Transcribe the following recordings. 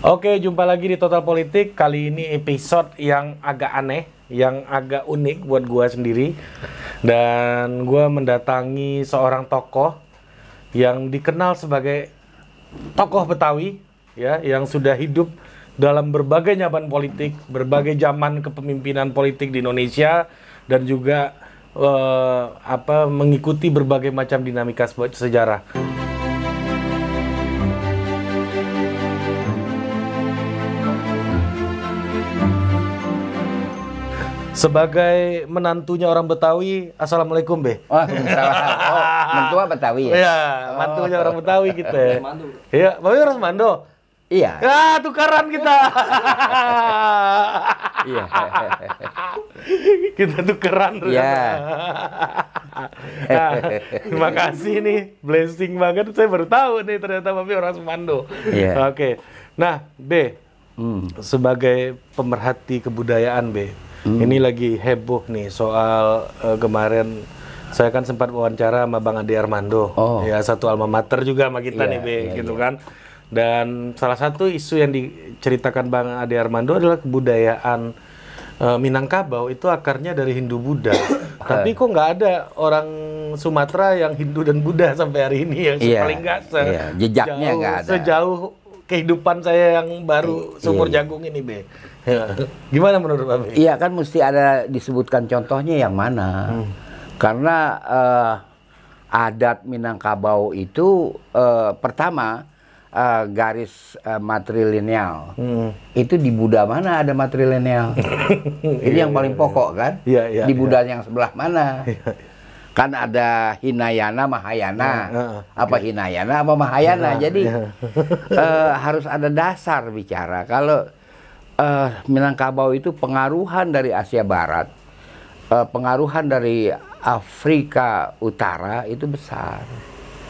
Oke, jumpa lagi di Total Politik. Kali ini episode yang agak aneh, yang agak unik buat gua sendiri. Dan gua mendatangi seorang tokoh yang dikenal sebagai tokoh Betawi, ya, yang sudah hidup dalam berbagai zaman politik, berbagai zaman kepemimpinan politik di Indonesia dan juga eh, apa mengikuti berbagai macam dinamika se- sejarah. Sebagai menantunya orang Betawi, Assalamualaikum, Be. Waalaikumsalam. Oh, mentua Betawi ya? Iya, mantunya orang Betawi kita. Iya, Bapak orang Mando. Iya. Ya, tukaran kita. Iya. kita tukeran. Iya. Nah, terima kasih nih, blessing banget. Saya baru tahu nih ternyata Bapak orang Semando. Iya. Oke. Nah, B, Hmm. sebagai pemerhati kebudayaan B, ini lagi heboh nih soal eh, kemarin saya kan sempat wawancara sama Bang Ade Armando, Oh. ya satu alma mater juga sama kita Iya, nih B, iya, gitu kan. Dan salah satu isu yang diceritakan Bang Ade Armando adalah kebudayaan eh, Minangkabau itu akarnya dari Hindu Buddha. Tapi kok nggak ada orang Sumatera yang Hindu dan Buddha sampai hari ini yang Iya, paling nggak se- iya, jejaknya nggak ada. Sejauh kehidupan saya yang baru Iya, sumur iya. jagung ini, Be. Ya. Gimana menurut Babe? Iya kan mesti ada disebutkan contohnya yang mana. Karena eh, adat Minangkabau itu eh, pertama eh, garis eh, matrilineal. Hmm. Itu di Buddha mana ada matrilineal? Ini yang paling pokok kan? Iya, iya, di iya. Buddha yang sebelah mana? Kan ada Hinayana, Mahayana. Heeh, apa Hinayana, apa Mahayana. Iya, Jadi iya. eh, harus ada dasar bicara. Kalau eh, Minangkabau itu pengaruhan dari Asia Barat, eh, pengaruhan dari Afrika Utara itu besar.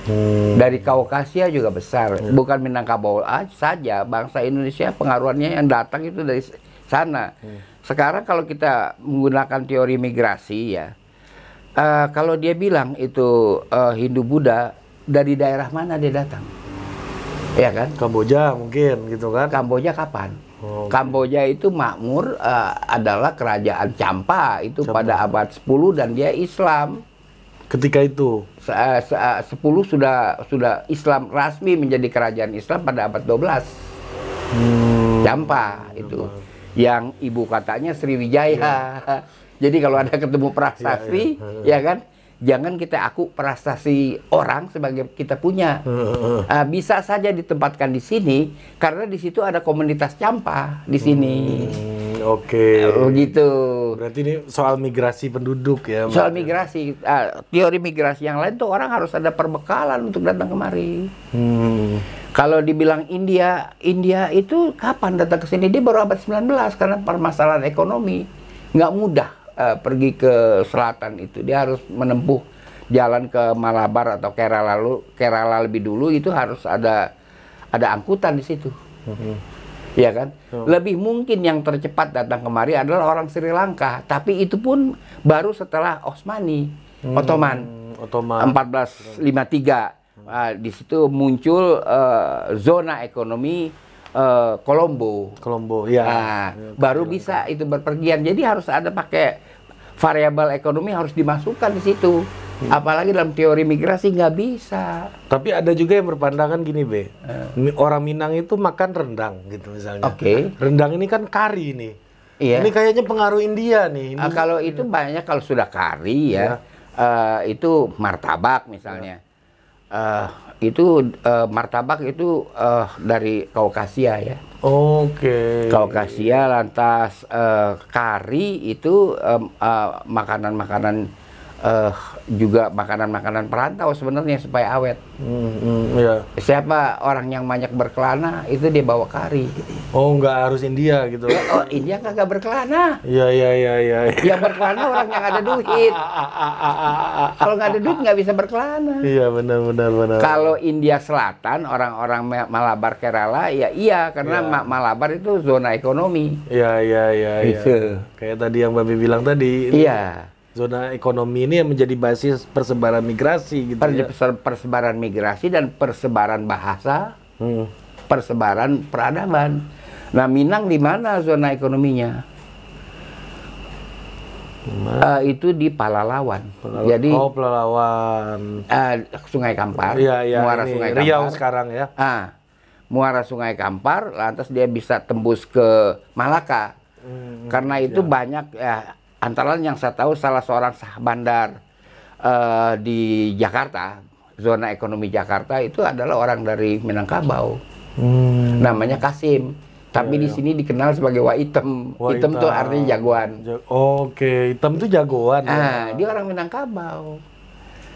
Hmm. Dari Kaukasia juga besar. Bukan Minangkabau aja saja, bangsa Indonesia pengaruhannya yang datang itu dari sana. Sekarang kalau kita menggunakan teori migrasi ya, eh, kalau dia bilang itu eh, Hindu Buddha dari daerah mana dia datang? Ya kan? Kamboja mungkin gitu kan? Kamboja kapan? Oh, Kamboja itu makmur eh, adalah kerajaan Champa itu Champa. pada abad 10 dan dia Islam. Ketika itu. Se- se- eh, 10 sudah sudah Islam rasmi menjadi kerajaan Islam pada abad 12. Hmm. Champa itu. Yang ibu katanya Sriwijaya. Jadi kalau ada ketemu prasasti, ya kan? Jangan kita aku prestasi orang sebagai kita punya. Ah, bisa saja ditempatkan di sini karena di situ ada komunitas campa di sini. Hmm, Oke. Oh, gitu. Berarti ini soal migrasi penduduk ya. Mbak? Soal migrasi, ah, teori migrasi yang lain tuh orang harus ada perbekalan untuk datang kemari. Hmm. Kalau dibilang India, India itu kapan datang ke sini? Dia baru abad 19 karena permasalahan ekonomi. Nggak mudah eh, pergi ke selatan itu. Dia harus menempuh jalan ke Malabar atau Kerala lalu Kerala lebih dulu itu harus ada ada angkutan di situ. Iya kan? Lebih mungkin yang tercepat datang kemari adalah orang Sri Lanka, tapi itu pun baru setelah Osmani, Ottoman. Hmm, Ottoman. 1453. Ah, di situ muncul eh, zona ekonomi eh, Kolombo. Kolombo. Ya. Ah, baru bisa itu berpergian. Jadi harus ada pakai variabel ekonomi harus dimasukkan di situ. Hmm. Apalagi dalam teori migrasi nggak bisa. Tapi ada juga yang berpandangan gini, Be. Mi- Orang Minang itu makan rendang gitu misalnya. Oke. Rendang ini kan kari nih. Iya. Ini kayaknya pengaruh India nih. Ini Ah, kalau itu banyak kalau sudah kari Iya. ya, eh, itu martabak misalnya. Eh, itu eh, martabak itu eh, dari Kaukasia ya. Oke. Kaukasia lantas eh, kari itu em, eh, makanan-makanan eh, juga makanan-makanan perantau sebenarnya supaya awet. Hmm, hmm, iya. Siapa orang yang banyak berkelana itu dia bawa kari. Oh, nggak harus India gitu. Oh India kagak berkelana. Iya, iya, iya, iya. Yang berkelana orang yang ada duit. Kalau nggak ada duit nggak bisa berkelana. Iya, benar, benar, benar. Kalau India Selatan orang-orang Ma- Malabar Kerala ya iya karena. Ma- Malabar itu zona ekonomi. Iya, iya, iya, iya. Gitu. Kayak tadi yang Babi bilang tadi. Iya. Zona ekonomi ini yang menjadi basis persebaran migrasi gitu Per- ya. perse- persebaran migrasi dan persebaran bahasa Hmm. persebaran peradaban. Nah, Minang di mana zona ekonominya? Uh, itu di Palalawan. Pelalawan. Jadi oh Pelalawan. uh, Sungai Kampar, Iya iya. muara ini Sungai Riau Kampar. sekarang ya. Ah, muara Sungai Kampar, lantas dia bisa tembus ke Malaka. Hmm, Karena itu banyak ya antara lain yang saya tahu salah seorang sah bandar eh, di Jakarta, zona ekonomi Jakarta itu adalah orang dari Minangkabau. Hmm. Namanya Kasim. Tapi di sini dikenal sebagai Waitem. Wah, Hitam tuh artinya jagoan. Ja- Oke, hitam tuh jagoan. ya. Ah, dia orang Minangkabau.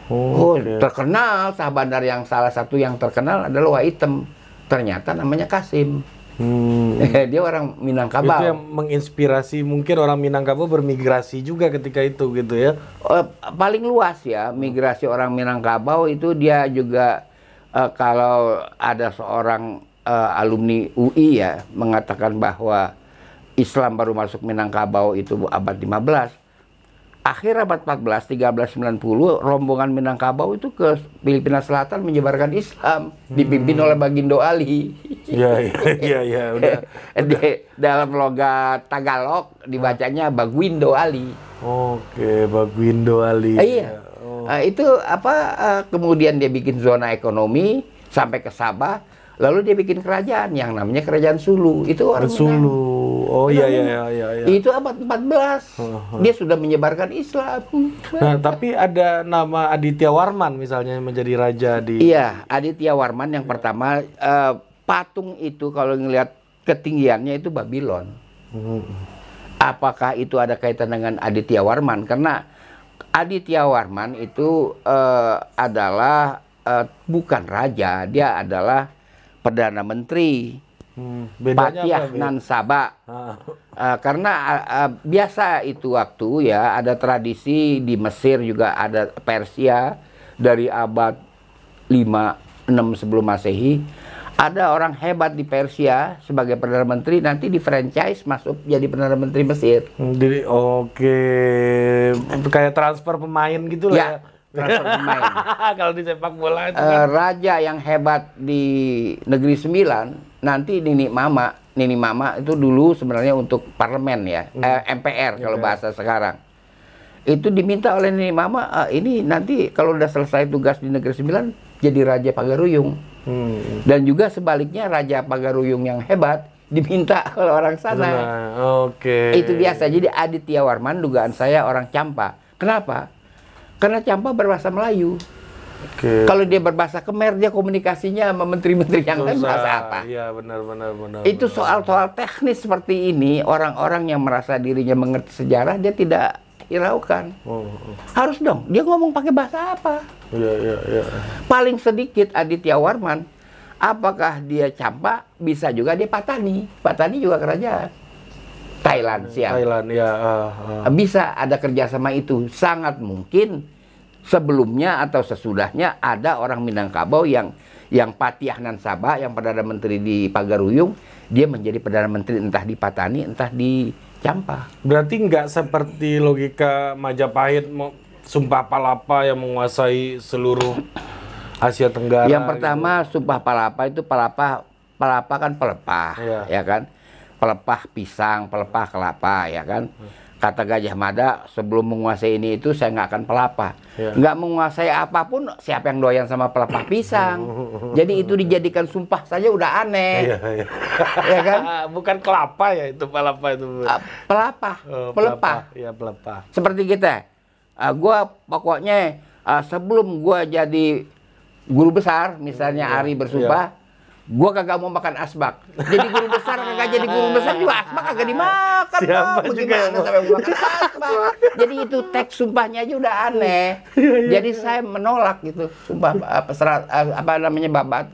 Oh, Oh, terkenal sah bandar yang salah satu yang terkenal adalah Waitem. Ternyata namanya Kasim. Hmm. dia orang Minangkabau. Itu yang menginspirasi mungkin orang Minangkabau bermigrasi juga ketika itu gitu ya. Eh, paling luas ya migrasi orang Minangkabau itu dia juga eh, kalau ada seorang eh, alumni UI ya mengatakan bahwa Islam baru masuk Minangkabau itu abad 15 akhir abad 14 1390 rombongan Minangkabau itu ke Filipina Selatan menyebarkan Islam dipimpin oleh Bagindo Ali Iya iya iya iya udah. Di- dalam logat Tagalog dibacanya Baguindo Ali Oke, Baguindo Ali. Eh, iya. Oh. Eh, itu apa eh, kemudian dia bikin zona ekonomi sampai ke Sabah, lalu dia bikin kerajaan yang namanya Kerajaan Sulu. Itu orang. Sulu. Oh iya iya iya iya. iya. Itu abad 14. Dia sudah menyebarkan Islam. Nah, tapi ada nama Aditya Warman misalnya yang menjadi raja di Iya, Aditya Warman yang pertama eh, patung itu kalau ngelihat ketinggiannya itu Babylon. Hmm. Apakah itu ada kaitan dengan Aditya Warman? Karena Aditya Warman itu eh, adalah eh, bukan raja, dia adalah perdana menteri Hmm, Patiah apa? Ah, Eh, karena eh, biasa itu waktu ya ada tradisi di Mesir juga ada Persia dari abad 5 6 sebelum Masehi ada orang hebat di Persia sebagai perdana menteri nanti di franchise masuk jadi perdana menteri Mesir. Jadi oke kayak transfer pemain gitu lah Ya, ya. transfer pemain. Kalau di sepak bola itu kan. raja yang hebat di negeri sembilan nanti Nini Mama Nini Mama itu dulu sebenarnya untuk parlemen ya eh, MPR kalau bahasa sekarang. Itu diminta oleh Nini Mama "Ah, ini nanti kalau udah selesai tugas di negeri sembilan jadi raja Pagaruyung. Hmm. dan juga sebaliknya raja Pagaruyung yang hebat diminta oleh orang sana. Nah, oke. itu biasa. Jadi Aditya Warman dugaan saya orang Campa. Kenapa? Karena Campa berbahasa Melayu Oke. kalau dia berbahasa Kemer, dia komunikasinya sama menteri-menteri yang lain bahasa apa? Iya, benar benar benar. Itu soal-soal teknis seperti ini, orang-orang yang merasa dirinya mengerti sejarah, dia tidak hiraukan. Oh, oh. Harus dong, dia ngomong pakai bahasa apa? Iya, iya, iya. Paling sedikit Aditya Warman, apakah dia Campa, bisa juga dia Patani. Patani juga kerajaan. Thailand, siap. Thailand ya. ah, ah. Bisa ada kerjasama itu. Sangat mungkin sebelumnya atau sesudahnya ada orang Minangkabau yang yang Patiah Nan Sabah, yang Perdana Menteri di Pagaruyung, dia menjadi Perdana Menteri entah di Patani, entah di Campa. Berarti nggak seperti logika Majapahit sumpah palapa yang menguasai seluruh Asia Tenggara. yang pertama, Sumpah Palapa itu palapa, palapa kan pelepah, Iya. ya kan? Pelepah pisang, pelepah kelapa, ya kan? Kata Gajah Mada, sebelum menguasai ini itu saya nggak akan pelapa. Iya. Nggak menguasai apa pun, siapa yang doyan sama pelepah pisang? Jadi itu dijadikan sumpah saja udah aneh, Iya, iya. ya kan? Bukan kelapa ya itu palapa itu. Ah, pelapah, Oh, pelepah. Iya, pelepah. Seperti kita. Ah, gua pokoknya ah, sebelum gua jadi guru besar, misalnya Iya, Ari bersumpah, gua kagak mau makan asbak. Jadi guru besar kagak jadi guru besar juga asbak kagak dimakan. Siapa Bang. juga Bagaimana sampai makan asbak? jadi itu teks sumpahnya aja udah aneh. Iya, jadi saya menolak gitu sumpah apa serat apa namanya babat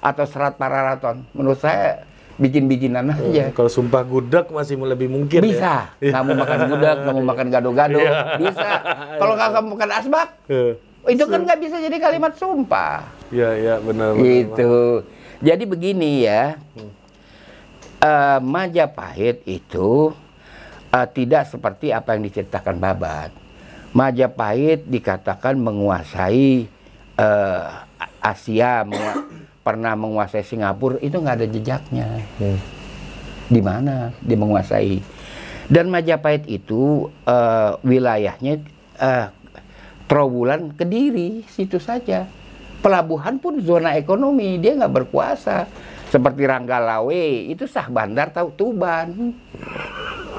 atau serat pararaton. Menurut saya bikin-bikinan aja. Kalau sumpah gudak masih lebih mungkin Bisa. ya. Mau makan gudeg, mau makan gado-gado. Iya. Bisa. Kalau nggak mau makan asbak, Iya. itu kan nggak bisa jadi kalimat sumpah. Iya, iya, benar benar. Jadi begini ya. Eh, Majapahit itu eh, tidak seperti apa yang diceritakan Babat. Majapahit dikatakan menguasai eh, Asia, mengua- pernah menguasai Singapura itu nggak ada jejaknya. Hmm. Di mana dia menguasai? Dan Majapahit itu eh, wilayahnya eh, Trawulan Kediri situ saja. Pelabuhan pun zona ekonomi dia nggak berkuasa. Seperti Ranggalawe itu sah bandar tahu Tuban.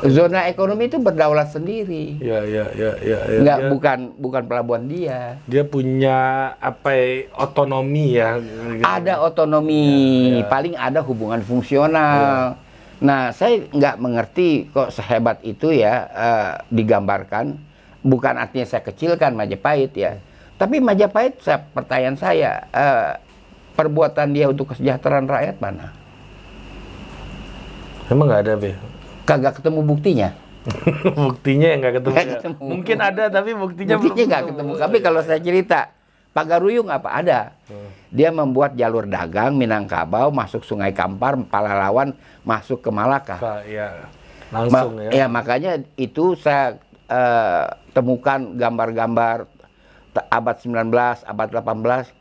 Zona ekonomi itu berdaulat sendiri. Ya, ya, ya, ya. ya. Nggak Dia- bukan bukan pelabuhan dia. dia punya apa ya, otonomi ya Ada otonomi, Ya, ya. paling ada hubungan fungsional. Nah, saya nggak mengerti kok sehebat itu ya eh, digambarkan. Bukan artinya saya kecilkan Majapahit ya. Tapi Majapahit, saya, pertanyaan saya, eh, perbuatan dia untuk kesejahteraan rakyat mana? emang nggak ada be Kagak ketemu buktinya. buktinya yang nggak ketemu, ya. ketemu. mungkin ada tapi buktinya Buktinya nggak ketemu. Tapi kalau saya cerita, Pak Garuyung apa ada? Dia membuat jalur dagang Minangkabau masuk Sungai Kampar, Palalawan masuk ke Malaka. Pak, ya Ma- langsung ya ya makanya itu saya eh, temukan gambar-gambar abad 19, abad 18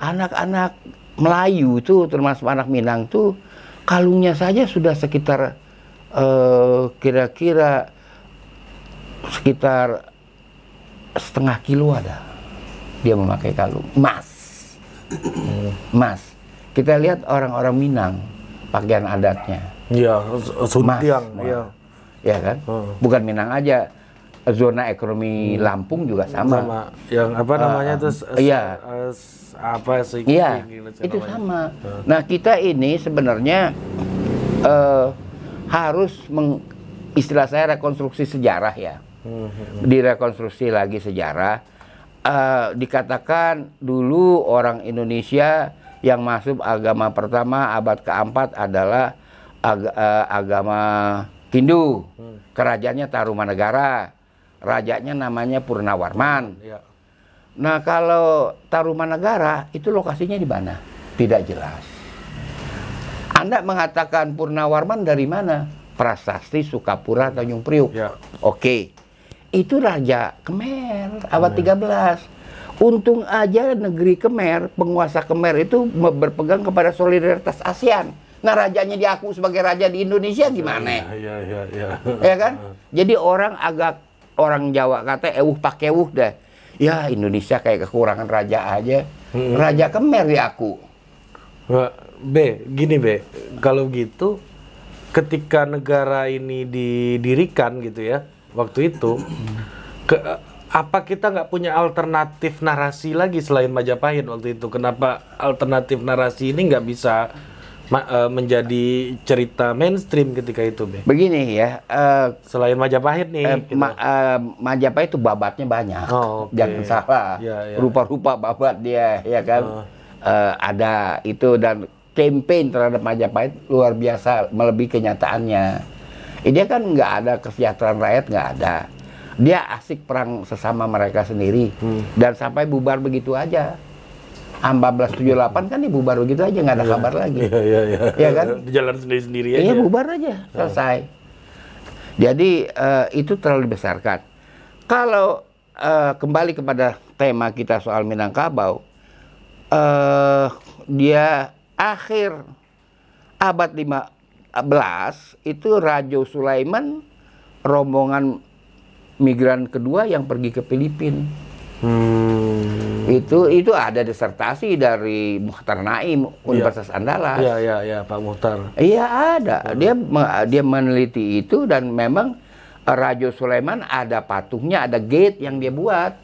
anak-anak Melayu itu termasuk anak Minang tuh kalungnya saja sudah sekitar eh, kira-kira sekitar setengah kilo ada. Dia memakai kalung. Emas. Emas. Kita lihat orang-orang Minang pakaian adatnya. Iya, Suntiang, ya. ya kan? Hmm. Bukan Minang aja, zona ekonomi Lampung juga sama. Sama yang apa namanya tuh? s- iya. apa sih? Iya, gitu itu namanya. sama. Nah kita ini sebenarnya eh, harus meng, istilah saya rekonstruksi sejarah ya. Hmm, hmm. Direkonstruksi lagi sejarah. Eh, dikatakan dulu orang Indonesia yang masuk agama pertama abad keempat adalah ag- eh, agama Hindu. Kerajaannya Tarumanegara. Rajanya namanya Purnawarman. Iya. Nah, kalau Tarumanegara itu lokasinya di mana? Tidak jelas. Anda mengatakan Purnawarman dari mana? Prasasti Sukapura Tanjung Priuk. Ya. Oke. Itu Raja Khmer abad 13. Untung aja negeri Khmer, penguasa Khmer itu berpegang kepada solidaritas ASEAN. Nah, rajanya diaku sebagai raja di Indonesia gimana? Iya, iya, iya. ya kan? Jadi orang agak orang Jawa kata ewuh pakai ewuh dah. Ya Indonesia kayak kekurangan raja aja. Hmm. Raja Kemer ya aku. B, gini B, kalau gitu ketika negara ini didirikan gitu ya, waktu itu ke apa kita nggak punya alternatif narasi lagi selain Majapahit waktu itu? Kenapa alternatif narasi ini nggak bisa ma- eh, menjadi cerita mainstream ketika itu, B? Begini ya, eh, Selain Majapahit nih, eh, gitu. ma- eh, Majapahit itu babatnya banyak. Oh, oke. Jangan salah. Ya, ya. Rupa-rupa babat dia, ya kan? Oh. Eh, ada itu dan campaign terhadap Majapahit luar biasa melebihi kenyataannya. Dia kan nggak ada kesejahteraan rakyat nggak ada. Dia asik perang sesama mereka sendiri Hmm. dan sampai bubar begitu aja. 1478 kan dia bubar begitu aja nggak ada kabar lagi. Iya, iya, iya. Iya kan? Jalan sendiri-sendiri aja. Iya bubar aja selesai. Jadi eh, itu terlalu dibesarkan. Kalau eh, kembali kepada tema kita soal Minangkabau, eh dia akhir abad 15 itu Rajo Sulaiman rombongan migran kedua yang pergi ke Filipina. Hmm. Itu itu ada disertasi dari Mukhtar Naim Universitas Andalas. Iya, iya, iya, Pak Muhtar. Iya ada. Dia me- dia meneliti itu dan memang eh, Rajo Sulaiman ada patungnya, ada gate yang dia buat.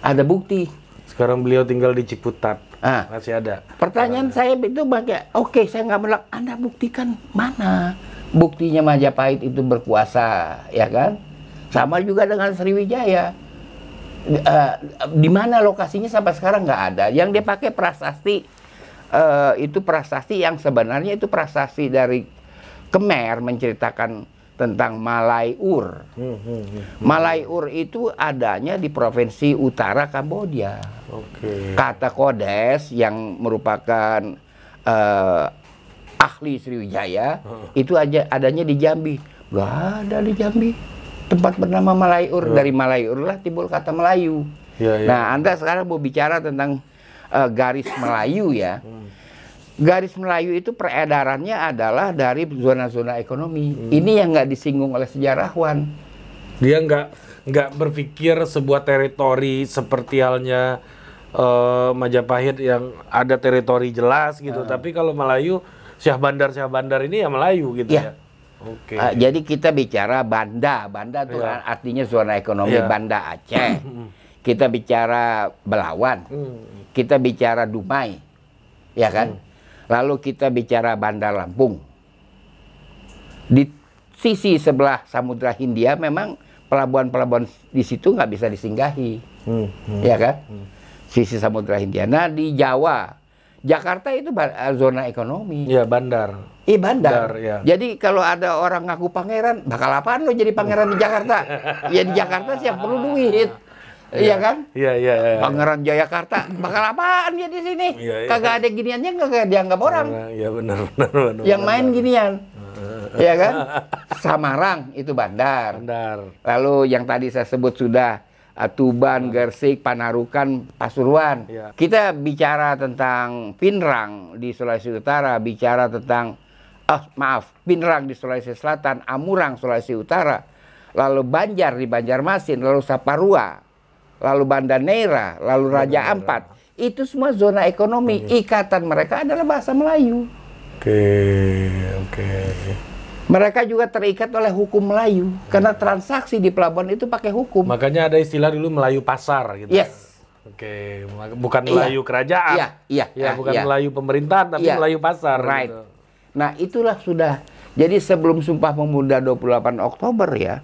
Ada bukti. Sekarang beliau tinggal di Ciputat. Ah. Masih ada. Pertanyaan saya itu pakai, oke saya nggak menolak. Anda buktikan mana? Buktinya Majapahit itu berkuasa, ya kan? Sama juga dengan Sriwijaya. Eh, di mana lokasinya sampai sekarang nggak ada. Yang dia pakai prasasti eh, itu prasasti yang sebenarnya itu prasasti dari Kemer menceritakan tentang Malai Ur. Hmm, hmm, hmm. Malai Ur itu adanya di provinsi utara Kamboja Oke. kata Kodes yang merupakan eh, ahli Sriwijaya itu aja adanya di Jambi. Gak ada di Jambi. Tempat bernama Malayur dari Malayur lah timbul kata Melayu. Iya, iya. Nah, Anda sekarang mau bicara tentang eh, garis Melayu ya. garis Melayu itu peredarannya adalah dari zona-zona ekonomi. Hmm. Ini yang nggak disinggung oleh sejarawan. Dia nggak nggak berpikir sebuah teritori seperti halnya eh, Majapahit yang ada teritori jelas gitu. Ah. Tapi kalau Melayu, Syah Bandar Syah Bandar ini ya Melayu gitu Iya. ya. Oke. Ah, jadi kita bicara Banda, Banda itu Iya. artinya zona ekonomi Iya. Banda Aceh. kita bicara Belawan, Hmm. kita bicara Dumai, ya kan? Lalu kita bicara Bandar Lampung. Di sisi sebelah Samudra Hindia memang pelabuhan-pelabuhan di situ nggak bisa disinggahi, Hmm. Hmm. ya kan? Sisi Samudra Hindia. Nah di Jawa, Jakarta itu eh, zona ekonomi. Ya Bandar. Ih bandar. Bandar, ya. Jadi kalau ada orang ngaku pangeran, bakal apaan lo jadi pangeran di Jakarta? ya di Jakarta siap perlu duit. Iya kan? Iya iya. iya. Pangeran Jayakarta, bakal apaan dia di sini? Iya, iya. Kagak ada giniannya, kagak dianggap orang. Iya benar benar benar. Yang main ginian. Iya kan? Samarang itu bandar. Bandar. Lalu yang tadi saya sebut sudah Tuban, Gersik, Panarukan, Pasuruan. Iya. Kita bicara tentang Pinrang di Sulawesi Utara, bicara tentang ah maaf, Pinrang di Sulawesi Selatan, Amurang Sulawesi Utara, lalu Banjar di Banjarmasin, lalu Saparua, lalu Banda Neira, lalu Raja Ampat. Itu semua zona ekonomi. Ikatan mereka adalah bahasa Melayu. Oke oke. Mereka juga terikat oleh hukum Melayu karena transaksi di pelabuhan itu pakai hukum. Makanya ada istilah dulu Melayu pasar gitu. Yes. Oke, bukan Iya. Melayu kerajaan. Iya, iya, Ya, ah, bukan iya. Melayu pemerintahan tapi Iya. Melayu pasar Right. gitu. Nah, itulah sudah. Jadi sebelum Sumpah Pemuda 28 Oktober ya,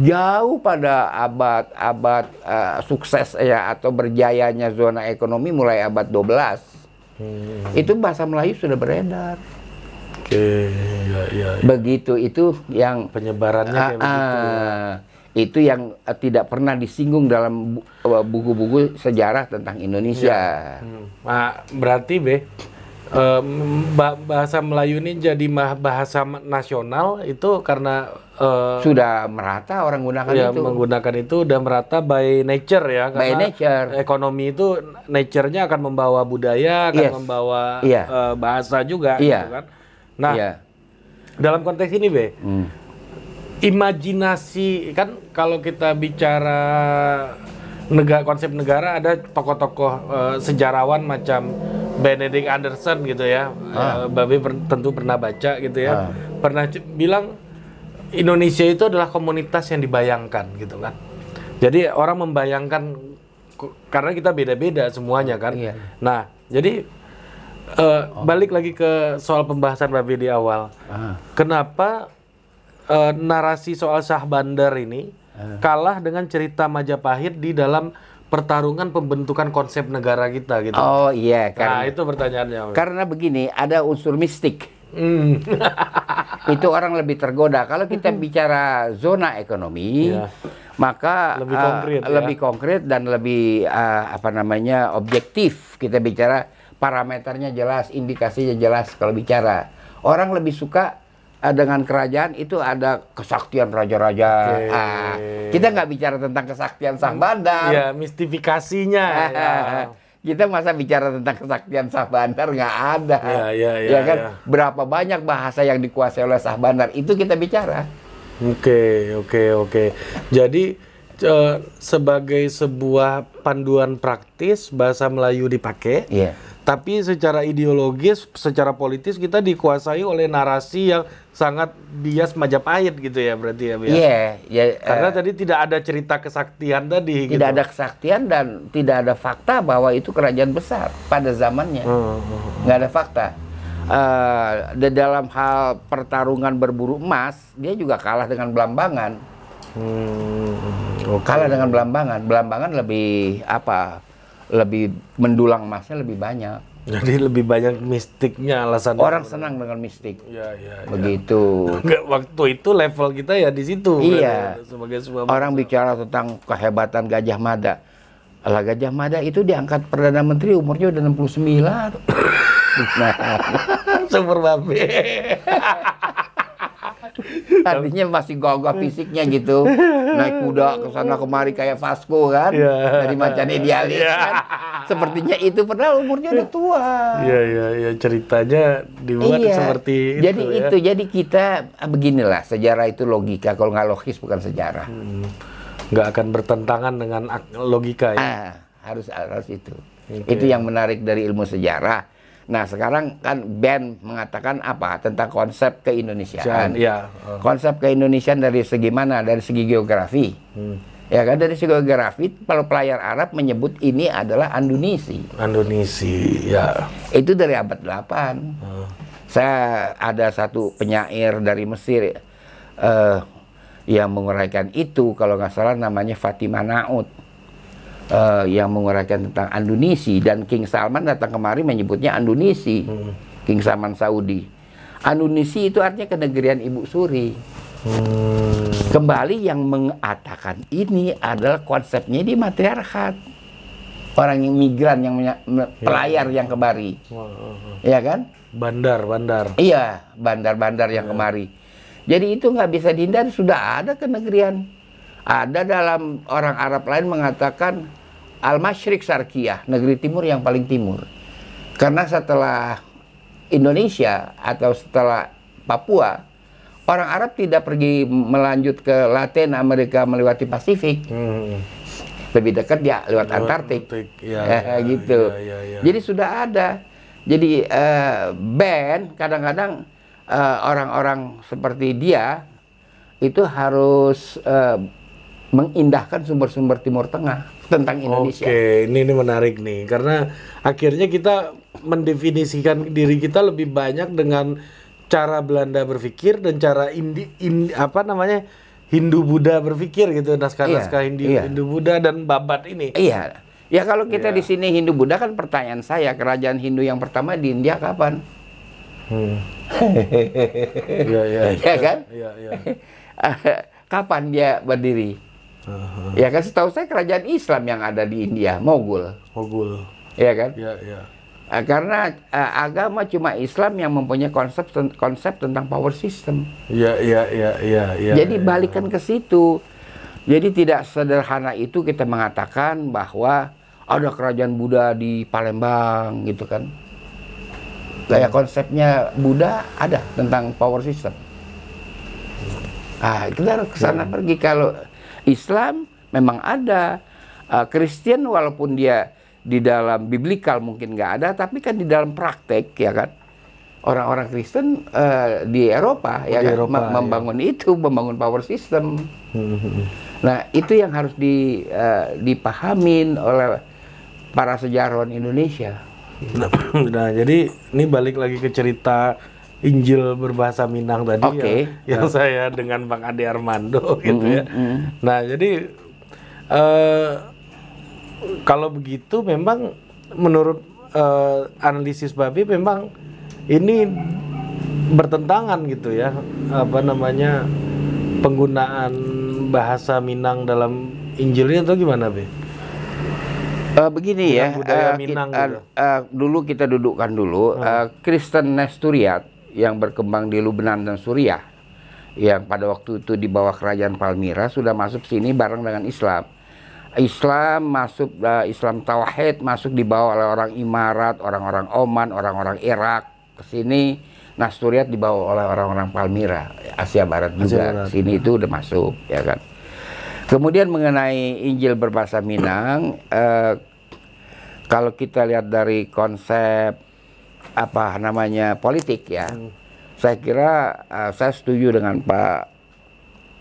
jauh pada abad-abad eh, sukses ya atau berjayanya zona ekonomi mulai abad 12. Hmm. Itu bahasa Melayu sudah beredar. Oke, ya ya. Begitu itu yang Penyebarannya Ah, kayak begitu. ah, itu yang eh, tidak pernah disinggung dalam eh, buku-buku sejarah tentang Indonesia. Hmm. Nah, berarti be ba- bahasa Melayu ini jadi bahasa nasional itu karena eh, Sudah merata orang gunakan ya, itu. menggunakan itu udah merata by nature ya By karena nature. ekonomi itu nature-nya akan membawa budaya akan Yes. membawa Iya. eh, bahasa juga Iya. gitu kan nah Iya. dalam konteks ini be Hmm. imajinasi kan kalau kita bicara negara konsep negara ada tokoh-tokoh eh, sejarawan macam Benedict Anderson gitu ya, Ah. Babe per- tentu pernah baca gitu ya, Ah. pernah bilang Indonesia itu adalah komunitas yang dibayangkan gitu kan. Jadi orang membayangkan karena kita beda-beda semuanya kan. Iya. Nah jadi eh, balik lagi ke soal pembahasan Babe di awal. Ah. Kenapa eh, narasi soal Syah Bandar ini kalah dengan cerita Majapahit di dalam pertarungan pembentukan konsep negara kita gitu? Oh iya, nah karena itu pertanyaannya. karena begini ada unsur mistik. Hmm. itu orang lebih tergoda. Kalau kita bicara zona ekonomi, Iya. maka Lebih eh, konkret ya. lebih konkret dan lebih eh, apa namanya objektif. Kita bicara parameternya jelas, indikasinya jelas. Kalau bicara orang lebih suka eh, dengan kerajaan itu ada kesaktian raja-raja. Oke. Ah, kita nggak bicara tentang kesaktian sang bandar. ya mistifikasinya. ya. Kita masa bicara tentang kesaktian Sah Bandar nggak ada. Iya, iya, iya, Ya kan? iya. Berapa banyak bahasa yang dikuasai oleh Sah Bandar itu kita bicara. Oke, oke, oke. Jadi eh, sebagai sebuah panduan praktis bahasa Melayu dipakai. Iya. Tapi secara ideologis, secara politis kita dikuasai oleh narasi yang sangat bias Majapahit gitu ya berarti ya. Bias. Iya, ya, eh, Karena tadi tidak ada cerita kesaktian tadi. gitu. tidak ada kesaktian dan tidak ada fakta bahwa itu kerajaan besar pada zamannya. Hmm, hmm. Nggak ada fakta. Eh, di dalam hal pertarungan berburu emas, dia juga kalah dengan Belambangan. Hmm, oke. Kalah dengan Belambangan. Belambangan lebih apa? Lebih mendulang emasnya lebih banyak. Jadi lebih banyak mistiknya alasan. Orang senang dengan mistik. Ya, ya, ya. Begitu. Enggak, waktu itu level kita ya di situ. Iya. Sebagai sebuah Orang bicara tentang kehebatan Gajah Mada. Lah Gajah Mada itu diangkat Perdana Menteri umurnya udah 69. nah, super babe. artinya masih gagah fisiknya gitu. Naik kuda ke sana kemari kayak Vasco kan. Iya. Dari macan idealis Iya. kan. sepertinya itu padahal umurnya udah tua. Iya iya iya ceritanya dibuat Iya. seperti jadi itu ya. itu jadi kita ah, beginilah sejarah itu logika kalau nggak logis bukan sejarah. Hmm. nggak akan bertentangan dengan logika ya. Ah, harus harus itu. Oke. Itu yang menarik dari ilmu sejarah. Nah, sekarang kan Ben mengatakan apa tentang konsep keindonesiaan. Iya. oh. Konsep keindonesiaan dari segi mana? Dari segi geografi. Hmm. Ya kan dari segi geografi kalau pelayar Arab menyebut ini adalah Andunisi. Andonisi ya. Itu dari abad 8. Oh. Saya ada satu penyair dari Mesir eh, yang menguraikan itu kalau nggak salah namanya Fatimah Naud eh, yang menguraikan tentang Andunisi. Dan King Salman datang kemari menyebutnya Andunisi. King Salman Saudi. Andunisi itu artinya kenegerian Ibu Suri. Hmm. kembali yang mengatakan ini adalah konsepnya di matriarkat. Orang yang migran yang me- pelayar yang kemari. Oh. ya kan? Bandar bandar. Iya, bandar-bandar yang kemari. Jadi itu nggak bisa dihindari, sudah ada kenegerian. Ada dalam orang Arab lain mengatakan Al-Masyrik Sarkiyah, negeri timur yang paling timur. Karena setelah Indonesia atau setelah Papua, orang Arab tidak pergi melanjut ke Latin Amerika melewati Pasifik. Hmm. Lebih dekat ya lewat Antartik. Ya, Eh, ya, gitu. ya, ya, ya. Jadi sudah ada. Jadi eh, band kadang-kadang eh, orang-orang seperti dia itu harus eh, mengindahkan sumber-sumber Timur Tengah tentang Indonesia. Oke, ini ini menarik nih karena akhirnya kita mendefinisikan diri kita lebih banyak dengan cara Belanda berpikir dan cara Indi, in- apa namanya Hindu Buddha berpikir gitu naskah-naskah Iya, Hindu iya. Hindu Buddha dan Babat ini. Iya. Ya kalau kita Iya. di sini Hindu Buddha kan pertanyaan saya kerajaan Hindu yang pertama di India kapan? Hmm. Iya iya. Ya kan? Iya iya. kapan dia berdiri? Aha. Ya kan setahu saya kerajaan Islam yang ada di India, Mogul. Mogul. Ya kan? Iya iya. Eh, karena eh, agama cuma Islam yang mempunyai konsep ten- konsep tentang power system. Iya iya iya iya iya. Jadi iya. balikan ke situ. Jadi tidak sederhana itu kita mengatakan bahwa ada kerajaan Buddha di Palembang gitu kan. Kayak konsepnya Buddha ada tentang power system. Ah, kita harus ke sana pergi kalau Islam memang ada. Ah, Kristen walaupun dia di dalam biblikal mungkin nggak ada, tapi kan di dalam praktek ya kan. Orang-orang Kristen eh, di Eropa ya Di kan Eropa, mem- ya. membangun itu, membangun power system. Hmm. Nah, itu yang harus di, eh, dipahamin oleh para sejarawan Indonesia. Nah, nah, jadi ini balik lagi ke cerita Injil berbahasa Minang tadi Oke. yang, yang saya dengan Bang Ade Armando gitu ya. mm. Nah, jadi eh kalau begitu memang menurut eh, analisis Babi memang ini bertentangan gitu ya apa namanya penggunaan bahasa Minang dalam Injilnya atau gimana, Be? Eh, begini ya, budaya eh, Minang ki- eh, gitu. eh, dulu kita dudukkan dulu eh, Kristen Nesturiat yang berkembang di Lubnan dan Suriah, yang pada waktu itu di bawah kerajaan Palmyra sudah masuk sini bareng dengan Islam. Islam masuk eh, Islam Tauhid masuk dibawa oleh orang Imarat, orang-orang Oman, orang-orang Irak ke sini. Nasturiat dibawa oleh orang-orang Palmyra, Asia Barat juga. Barat, Sini itu udah masuk, ya kan. Kemudian mengenai Injil berbahasa Minang, eh, kalau kita lihat dari konsep apa namanya politik ya, saya kira eh, saya setuju dengan Pak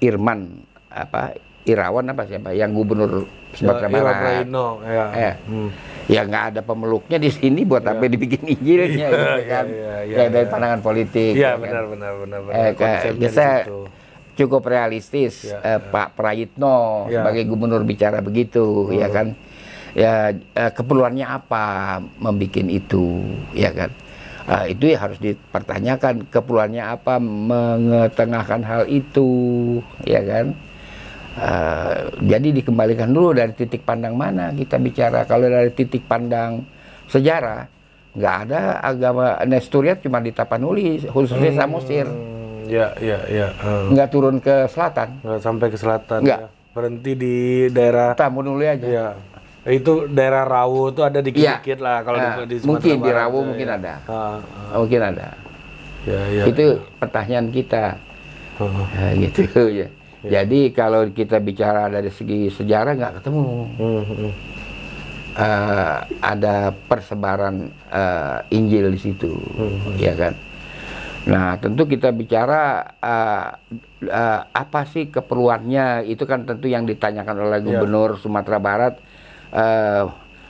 Irman apa Irawan apa siapa yang gubernur Sumatera Ya, Barat. Praino, ya. Eh. Hmm. Ya nggak ada pemeluknya di sini buat apa dibikin Injilnya gitu kan. iya, iya, ya dari iya. pandangan politik. Iya, ya kan. benar benar benar benar. Eh, Konsepnya saya cukup realistis Ya, eh, Pak Prayitno Ya. sebagai gubernur bicara begitu ya kan ya eh, keperluannya apa membuat itu ya kan Eh, itu ya harus dipertanyakan keperluannya apa mengetengahkan hal itu ya kan Eh, jadi dikembalikan dulu dari titik pandang mana kita bicara kalau dari titik pandang sejarah nggak ada agama Nesturiat cuma di Tapanuli khususnya Samosir Hmm, ya ya ya. Hmm. nggak turun ke selatan Nggak sampai ke selatan Nggak. ya. Berhenti di daerah Tapanuli aja ya Itu daerah Rawu itu ada dikit-dikit lah kalau Nah, di, di Sumatera mungkin di Rawu tuh, mungkin ya. ada. Ah, ah. Mungkin ada. Ya, ya. Itu pertanyaan kita. Ah. Nah, gitu ya. Jadi kalau kita bicara dari segi sejarah nggak ketemu. Hmm, hmm. Eh, ada persebaran eh, Injil di situ, ya kan. Nah, tentu kita bicara eh, eh, apa sih keperluannya itu kan tentu yang ditanyakan oleh Gubernur Sumatera Barat eh,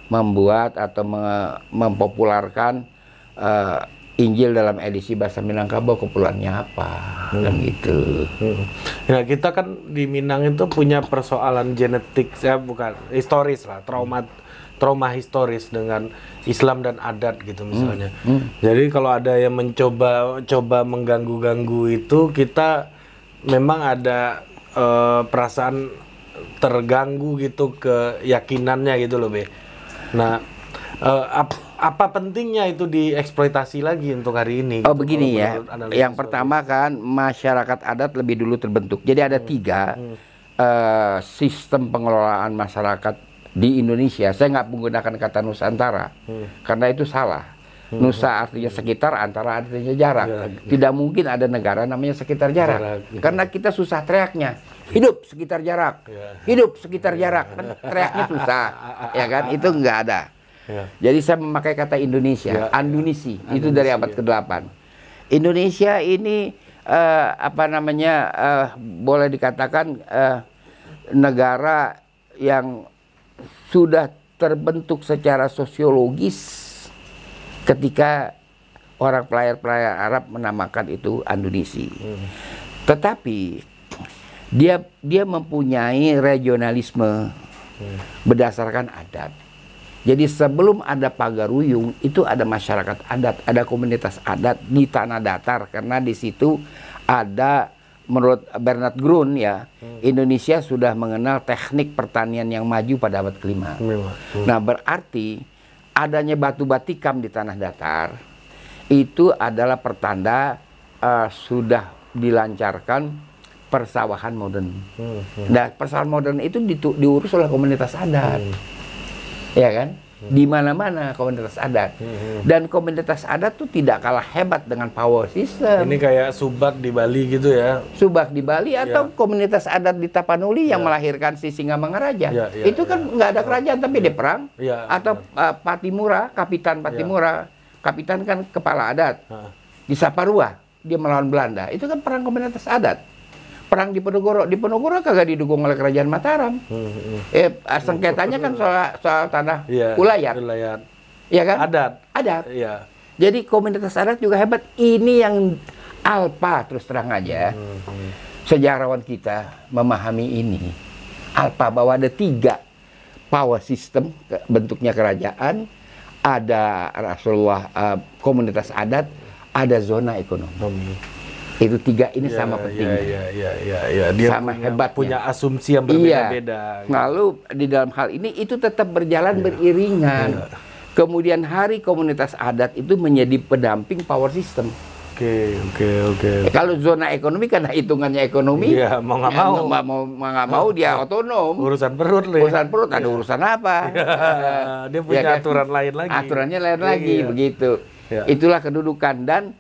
membuat atau me- mempopularkan eh, Injil dalam edisi bahasa Minangkabau keperluannya apa kan gitu. Hmm. Ya kita kan di Minang itu punya persoalan genetik, saya bukan historis lah, trauma trauma historis dengan Islam dan adat gitu misalnya. Jadi kalau ada yang mencoba coba mengganggu-ganggu itu kita memang ada eh, perasaan terganggu gitu keyakinannya gitu loh be. Nah eh, ap- apa pentingnya itu dieksploitasi lagi untuk hari ini? Oh gitu, begini ya. Yang pertama kan masyarakat adat lebih dulu terbentuk. Jadi ada tiga eh, sistem pengelolaan masyarakat di Indonesia. Saya nggak menggunakan kata Nusantara karena itu salah. Nusa artinya sekitar, antara artinya jarak. Jarak. Tidak mungkin ada negara namanya sekitar jarak. Jarak, gitu. Karena kita susah teriaknya. Hidup sekitar jarak. Ya. Hidup sekitar jarak. Kan teriaknya susah. ya kan? Itu nggak ada. Ya. Jadi saya memakai kata Indonesia, Ya, ya. Andunisi, itu dari abad ke-8. Indonesia ini eh, apa namanya eh, boleh dikatakan eh, negara yang sudah terbentuk secara sosiologis ketika orang pelayar-pelayar Arab menamakan itu Andunisi. Tetapi dia dia mempunyai regionalisme berdasarkan adat. Jadi sebelum ada pagaruyung itu ada masyarakat adat, ada komunitas adat di tanah datar karena di situ ada menurut Bernard Grun ya Indonesia sudah mengenal teknik pertanian yang maju pada abad kelima. Memang. Nah berarti adanya batu batikam di tanah datar itu adalah pertanda eh, sudah dilancarkan persawahan modern. Hmm, Nah, persoalan modern itu ditu- diurus oleh komunitas adat. Ya kan? Di mana-mana komunitas adat. Dan komunitas adat tuh tidak kalah hebat dengan power system. Ini kayak subak di Bali gitu ya. Subak di Bali atau komunitas adat di Tapanuli yang melahirkan si Singamangaraja. Ya, ya, itu kan nggak ada kerajaan tapi dia perang. Ya, atau uh, Patimura, Kapitan Patimura. Kapitan kan kepala adat. Hah. Di Saparua dia melawan Belanda. Itu kan perang komunitas adat. Perang di Ponorogo, di Ponorogo kagak didukung oleh kerajaan Mataram. Hmm, hmm. Eh, sengketanya kan soal, soal tanah Iya. ulayat, Ulayat. ya kan? Adat. Adat. Iya. Jadi komunitas adat juga hebat. Ini yang alpa terus terang aja. Hmm, Sejarawan kita memahami ini. Alpa bahwa ada tiga power system bentuknya kerajaan, ada Rasulullah eh, komunitas adat, ada zona ekonomi. Nomi. Itu tiga ini Ya, sama pentingnya. Iya, iya, iya, iya. Dia Sama punya, hebatnya. punya asumsi yang Iya. berbeda-beda. gitu. Lalu di dalam hal ini itu tetap Iya. berjalan beriringan. Kemudian hari komunitas adat itu menjadi pendamping power system. Oke, oke, oke. Eh, Kalau zona ekonomi karena hitungannya ekonomi, Iya, mau nggak ya, mau. mau, mau, mau nggak mau dia otonom. Urusan perut ya. Urusan perut ada urusan apa? Dia punya Ya kan? aturan lain lagi. Aturannya lain lagi Iya. begitu. Ya. Itulah kedudukan dan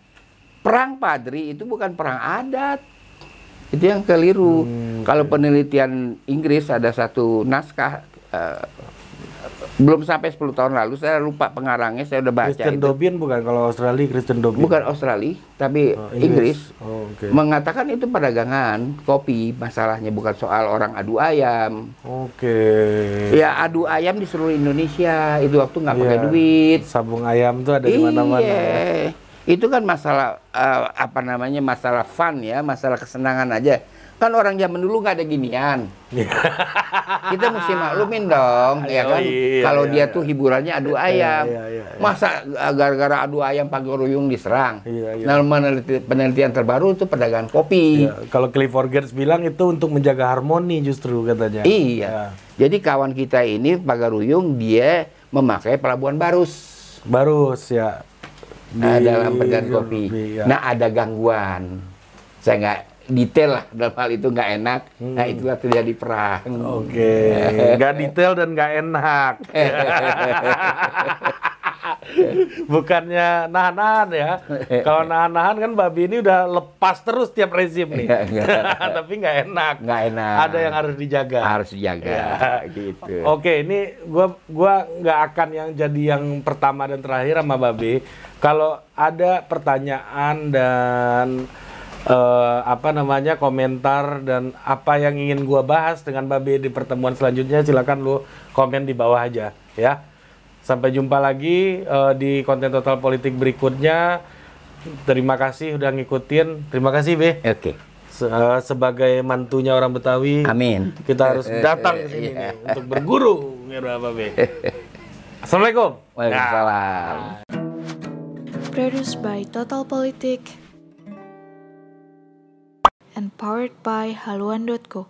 perang padri itu bukan perang adat. Itu yang keliru. Hmm, Kalau penelitian Inggris ada satu naskah eh, belum sampai 10 tahun lalu saya lupa pengarangnya saya udah baca Kristen itu. Dobin bukan kalau Australia Kristen Dobin. Bukan Australia tapi Oh, Inggris. Oh, oke. Mengatakan itu perdagangan kopi masalahnya bukan soal orang adu ayam. Oke. Ya adu ayam di seluruh Indonesia itu waktu nggak pakai Iya. duit. Sabung ayam tuh ada di mana-mana. ya. Iya. Itu kan masalah eh, apa namanya masalah fun ya, masalah kesenangan aja. Kan orang zaman dulu nggak ada ginian. Kita mesti maklumin dong, ya kan? iya, Kalau iya, dia iya. tuh hiburannya adu ayam. iya, iya, iya. Masa eh, gara-gara adu ayam pagaruyung diserang? Iya, iya. Nah, penelitian terbaru itu perdagangan kopi. Kalau Clifford Gertz bilang itu untuk menjaga harmoni justru katanya. Iya. Ya. Jadi kawan kita ini pagaruyung dia memakai pelabuhan Barus. Barus ya. Nah, dalam perdagangan kopi. ya. Nah, ada gangguan. Saya nggak detail lah dalam hal itu nggak enak. Nah itulah terjadi perang. Oke, nggak detail dan nggak enak. Bukannya nahan-nahan ya. Kalau nahan-nahan kan babi ini udah lepas terus tiap rezim nih. Nggak, nggak. Tapi nggak enak. Nggak enak. Ada yang harus dijaga. Harus dijaga Ya. gitu. Oke, ini gua gua nggak akan yang jadi yang pertama dan terakhir sama Babe. Kalau ada pertanyaan dan eh, apa namanya komentar dan apa yang ingin gua bahas dengan Babe di pertemuan selanjutnya, silakan lu komen di bawah aja ya. Sampai jumpa lagi eh, di konten total politik berikutnya. Terima kasih udah ngikutin. Terima kasih Be. Oke. Se- eh, sebagai mantunya orang Betawi. Amin. Kita harus datang ke sini nih untuk berguru ngira apa be. Assalamualaikum. Waalaikumsalam. Produced by Total Politik and powered by haluan.co.